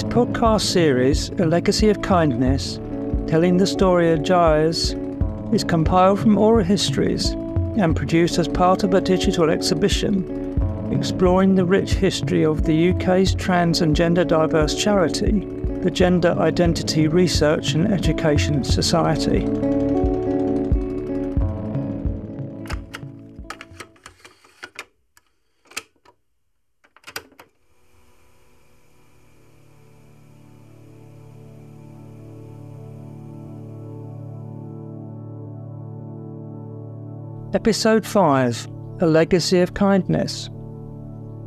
This podcast series, A Legacy of Kindness, telling the story of GIRES, is compiled from oral histories and produced as part of a digital exhibition exploring the rich history of the UK's trans and gender diverse charity, the Gender Identity Research and Education Society. Episode 5 A Legacy of Kindness.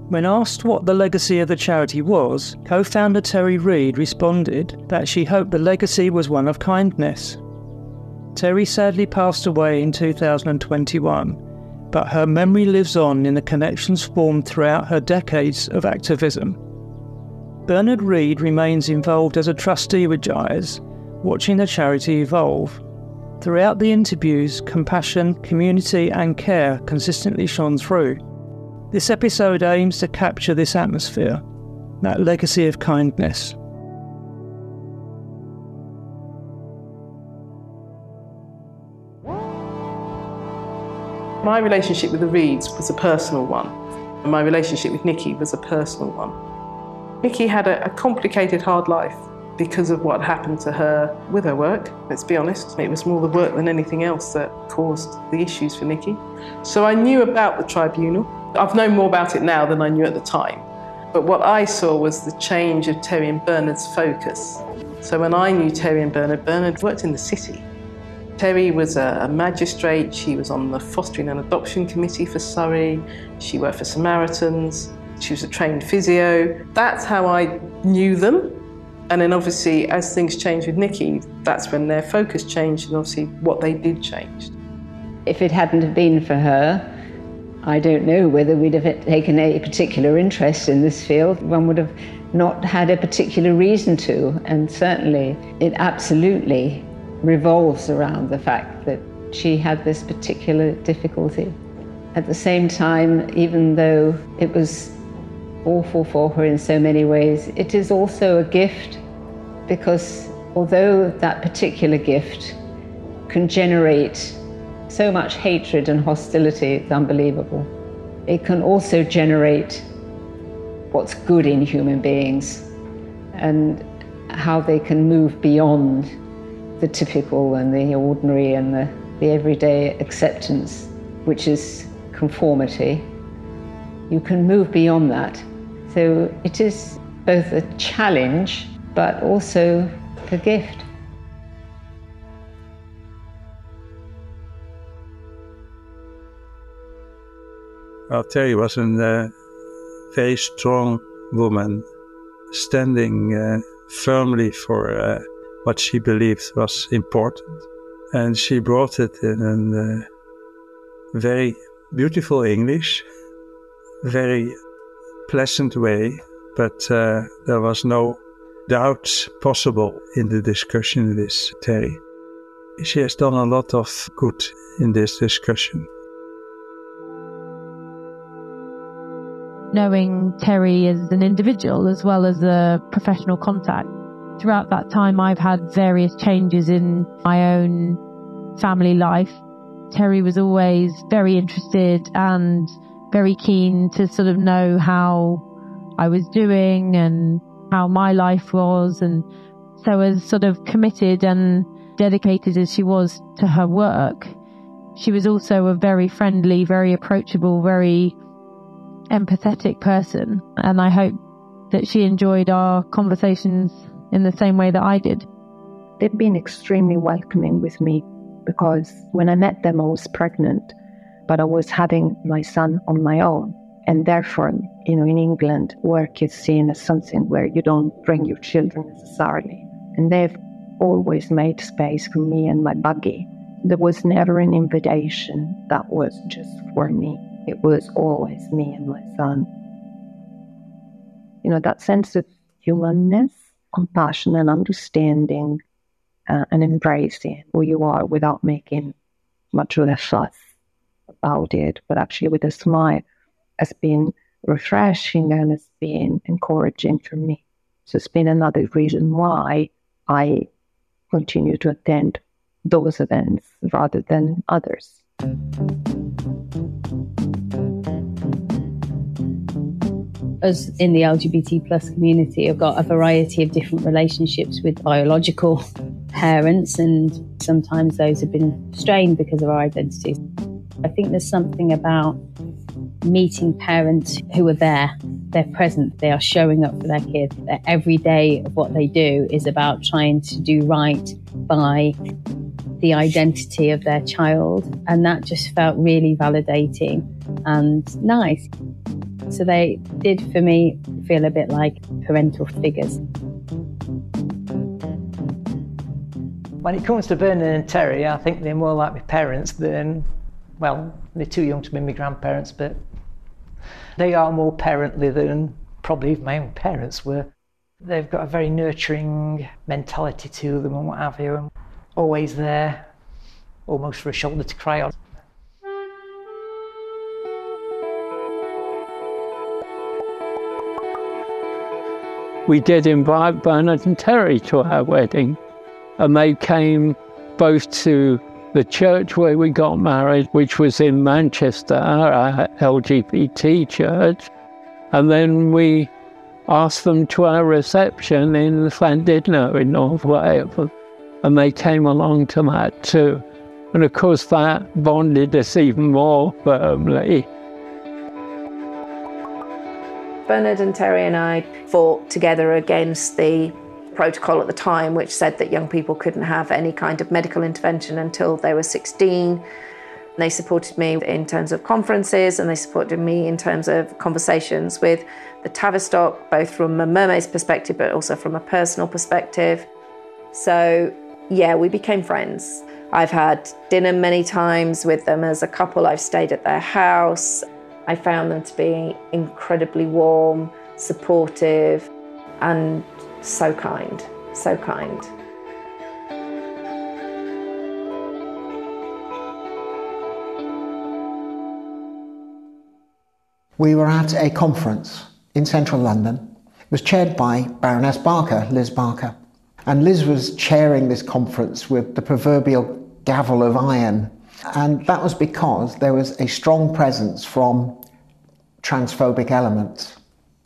When asked what the legacy of the charity was, co founder Terry Reed responded that she hoped the legacy was one of kindness. Terry sadly passed away in 2021, but her memory lives on in the connections formed throughout her decades of activism. Bernard Reed remains involved as a trustee with GIRES, watching the charity evolve Throughout the interviews, compassion, community, and care consistently shone through. This episode aims to capture this atmosphere, that legacy of kindness. My relationship with the Reeds was a personal one. My relationship with Nikki was a personal one. Nikki had a, a complicated, hard life because of what happened to her with her work, let's be honest. It was more the work than anything else that caused the issues for Nikki. So I knew about the tribunal. I've known more about it now than I knew at the time. But what I saw was the change of Terry and Bernard's focus. So when I knew Terry and Bernard, Bernard worked in the city. Terry was a magistrate, she was on the fostering and adoption committee for Surrey, she worked for Samaritans, she was a trained physio. That's how I knew them and then obviously, as things changed with Nikki, that's when their focus changed and obviously what they did changed. If it hadn't have been for her, I don't know whether we'd have taken a particular interest in this field. One would have not had a particular reason to, and certainly it absolutely revolves around the fact that she had this particular difficulty. At the same time, even though it was awful for her in so many ways. It is also a gift because although that particular gift can generate so much hatred and hostility, it's unbelievable. It can also generate what's good in human beings and how they can move beyond the typical and the ordinary and the, the everyday acceptance, which is conformity. You can move beyond that so it is both a challenge but also a gift. Well, Terry was a uh, very strong woman, standing uh, firmly for uh, what she believed was important. And she brought it in a uh, very beautiful English, very pleasant way, but uh, there was no doubt possible in the discussion with Terry. She has done a lot of good in this discussion. Knowing Terry as an individual as well as a professional contact, throughout that time I've had various changes in my own family life. Terry was always very interested and very keen to sort of know how I was doing and how my life was. And so, as sort of committed and dedicated as she was to her work, she was also a very friendly, very approachable, very empathetic person. And I hope that she enjoyed our conversations in the same way that I did. They've been extremely welcoming with me because when I met them, I was pregnant but I was having my son on my own. And therefore, you know, in England, work is seen as something where you don't bring your children necessarily. And they've always made space for me and my buggy. There was never an invitation that was just for me. It was always me and my son. You know, that sense of humanness, compassion, and understanding, uh, and embracing who you are without making much of a fuss about it, but actually with a smile has been refreshing and has been encouraging for me. So it's been another reason why I continue to attend those events rather than others. As in the LGBT plus community, I've got a variety of different relationships with biological parents, and sometimes those have been strained because of our identities. I think there's something about meeting parents who are there, they're present, they are showing up for their kids. Every day of what they do is about trying to do right by the identity of their child. And that just felt really validating and nice. So they did for me feel a bit like parental figures. When it comes to Bernard and Terry, I think they're more like my parents than, well, they're too young to be my grandparents, but they are more parently than probably my own parents were. They've got a very nurturing mentality to them and what have you, and always there, almost for a shoulder to cry on. We did invite Bernard and Terry to our wedding, and they came both to the church where we got married, which was in Manchester, our LGBT church, and then we asked them to our reception in Llandudno in North Wales, and they came along to that too. And of course, that bonded us even more firmly. Bernard and Terry and I fought together against the protocol at the time, which said that young people couldn't have any kind of medical intervention until they were 16. They supported me in terms of conferences and they supported me in terms of conversations with the Tavistock, both from a Mermaids' perspective but also from a personal perspective. So, yeah, we became friends. I've had dinner many times with them as a couple. I've stayed at their house. I found them to be incredibly warm, supportive, and so kind, so kind. We were at a conference in central London. It was chaired by Baroness Barker, Liz Barker. And Liz was chairing this conference with the proverbial gavel of iron and that was because there was a strong presence from transphobic elements.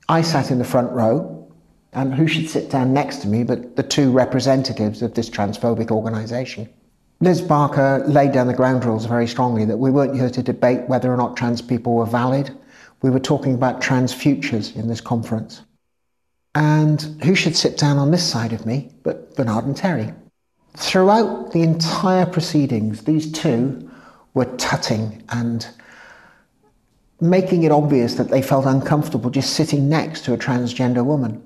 I sat in the front row, and who should sit down next to me but the two representatives of this transphobic organisation? Liz Barker laid down the ground rules very strongly that we weren't here to debate whether or not trans people were valid. We were talking about trans futures in this conference. And who should sit down on this side of me but Bernard and Terry? Throughout the entire proceedings, these two were tutting and making it obvious that they felt uncomfortable just sitting next to a transgender woman.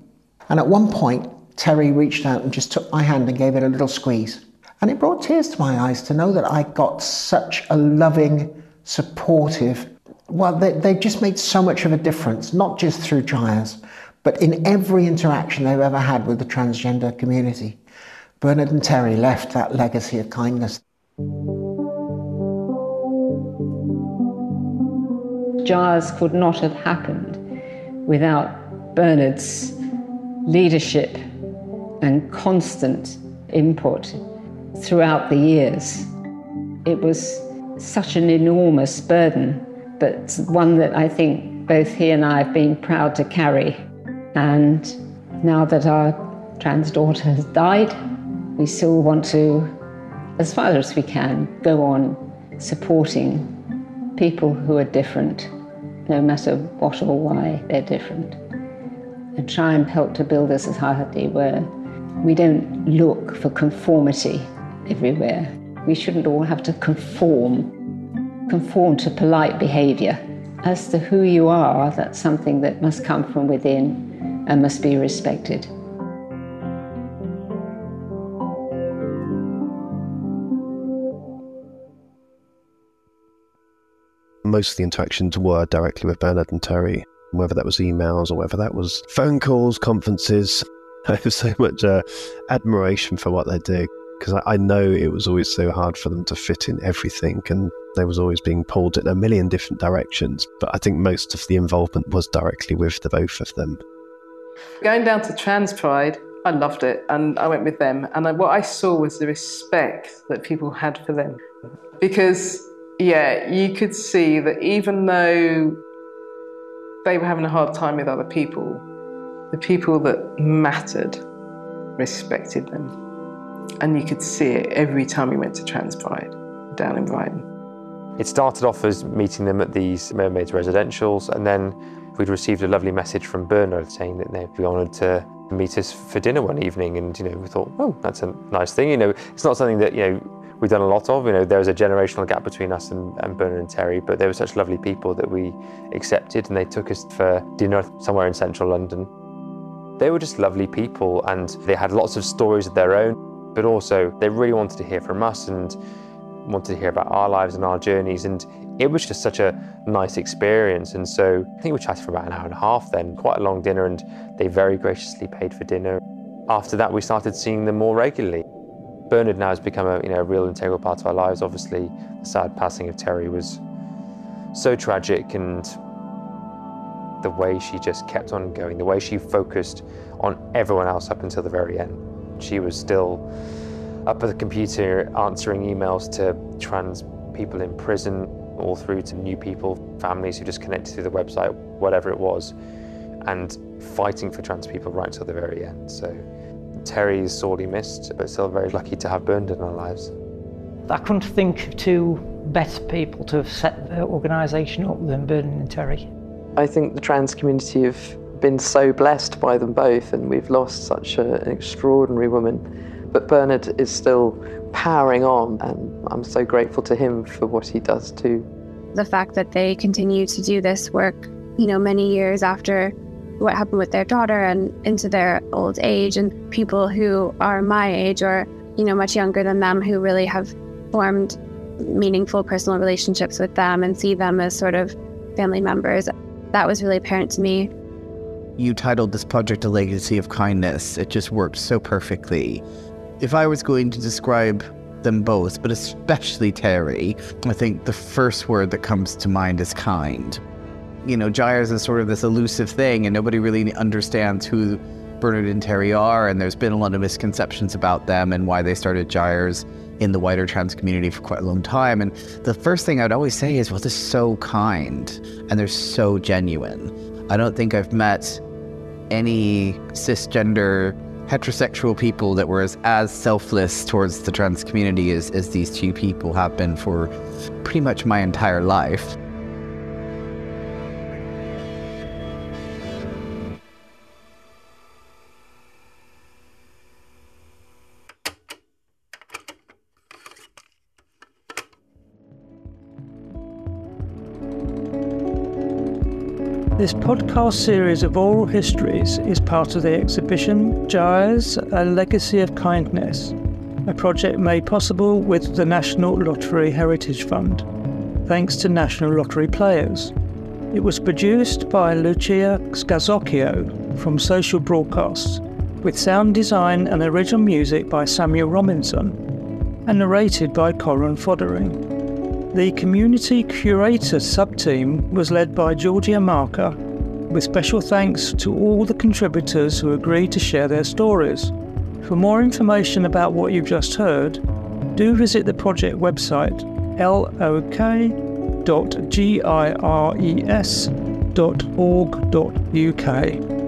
And at one point, Terry reached out and just took my hand and gave it a little squeeze. And it brought tears to my eyes to know that I got such a loving, supportive, well, they, they've just made so much of a difference, not just through GIRES, but in every interaction they've ever had with the transgender community. Bernard and Terry left that legacy of kindness. GIRES could not have happened without Bernard's leadership and constant input throughout the years. It was such an enormous burden, but one that I think both he and I have been proud to carry. And now that our trans daughter has died, we still want to, as far as we can, go on supporting people who are different, no matter what or why they're different, and try and help to build a society where we don't look for conformity everywhere. We shouldn't all have to conform, conform to polite behaviour. As to who you are, that's something that must come from within and must be respected. most of the interactions were directly with Bernard and Terry, whether that was emails or whether that was phone calls, conferences. I have so much uh, admiration for what they do because I, I, know it was always so hard for them to fit in everything and they was always being pulled in a million different directions. But I think most of the involvement was directly with the both of them. Going down to Trans Pride, I loved it and I went with them. And I, what I saw was the respect that people had for them. Because, yeah, you could see that even though they were having a hard time with other people, the people that mattered respected them. And you could see it every time we went to Trans Pride down in Brighton. It started off as meeting them at these Mermaids residentials, and then we'd received a lovely message from Bernard saying that they'd be honoured to meet us for dinner one evening. And you know, we thought, oh, that's a nice thing. You know, it's not something that you know we've done a lot of. You know, there was a generational gap between us and, and Bernard and Terry, but they were such lovely people that we accepted, and they took us for dinner somewhere in central London. They were just lovely people, and they had lots of stories of their own, but also they really wanted to hear from us and wanted to hear about our lives and our journeys. And it was just such a nice experience. And so I think we chatted for about an hour and a half then, quite a long dinner, and they very graciously paid for dinner. After that, we started seeing them more regularly. Bernard now has become a, you know, a real integral part of our lives. Obviously, the sad passing of Terry was so tragic, and the way she just kept on going, the way she focused on everyone else up until the very end. She was still up at the computer answering emails to trans people in prison, all through to new people, families who just connected through the website, whatever it was, and fighting for trans people right till the very end. So Terry is sorely missed, but still very lucky to have Bernard in our lives. I couldn't think of two better people to have set the organisation up than Bernard and Terry. I think the trans community have been so blessed by them both, and we've lost such a, an extraordinary woman. But Bernard is still powering on, and I'm so grateful to him for what he does too. The fact that they continue to do this work, you know, many years after what happened with their daughter and into their old age, and people who are my age or, you know, much younger than them who really have formed meaningful personal relationships with them and see them as sort of family members. That was really apparent to me. You titled this project A Legacy of Kindness. It just worked so perfectly if I was going to describe them both, but especially Terry, I think the first word that comes to mind is kind. You know, GIRES is sort of this elusive thing, and nobody really understands who Bernard and Terry are, and there's been a lot of misconceptions about them and why they started GIRES in the wider trans community for quite a long time. And the first thing I'd always say is, well, they're so kind and they're so genuine. I don't think I've met any cisgender heterosexual people that were as, as selfless towards the trans community as, as these two people have been for pretty much my entire life. This podcast series of oral histories is part of the exhibition GIRES, A Legacy of Kindness, a project made possible with the National Lottery Heritage Fund, thanks to National Lottery Players. It was produced by Lucia Scazzocchio from Social Broadcasts, with sound design and original music by Samuel Robinson, and narrated by Corin Foddering. The community curator sub-team was led by Georgia Marker, with special thanks to all the contributors who agreed to share their stories. For more information about what you've just heard, do visit the project website lok.gires.org.uk.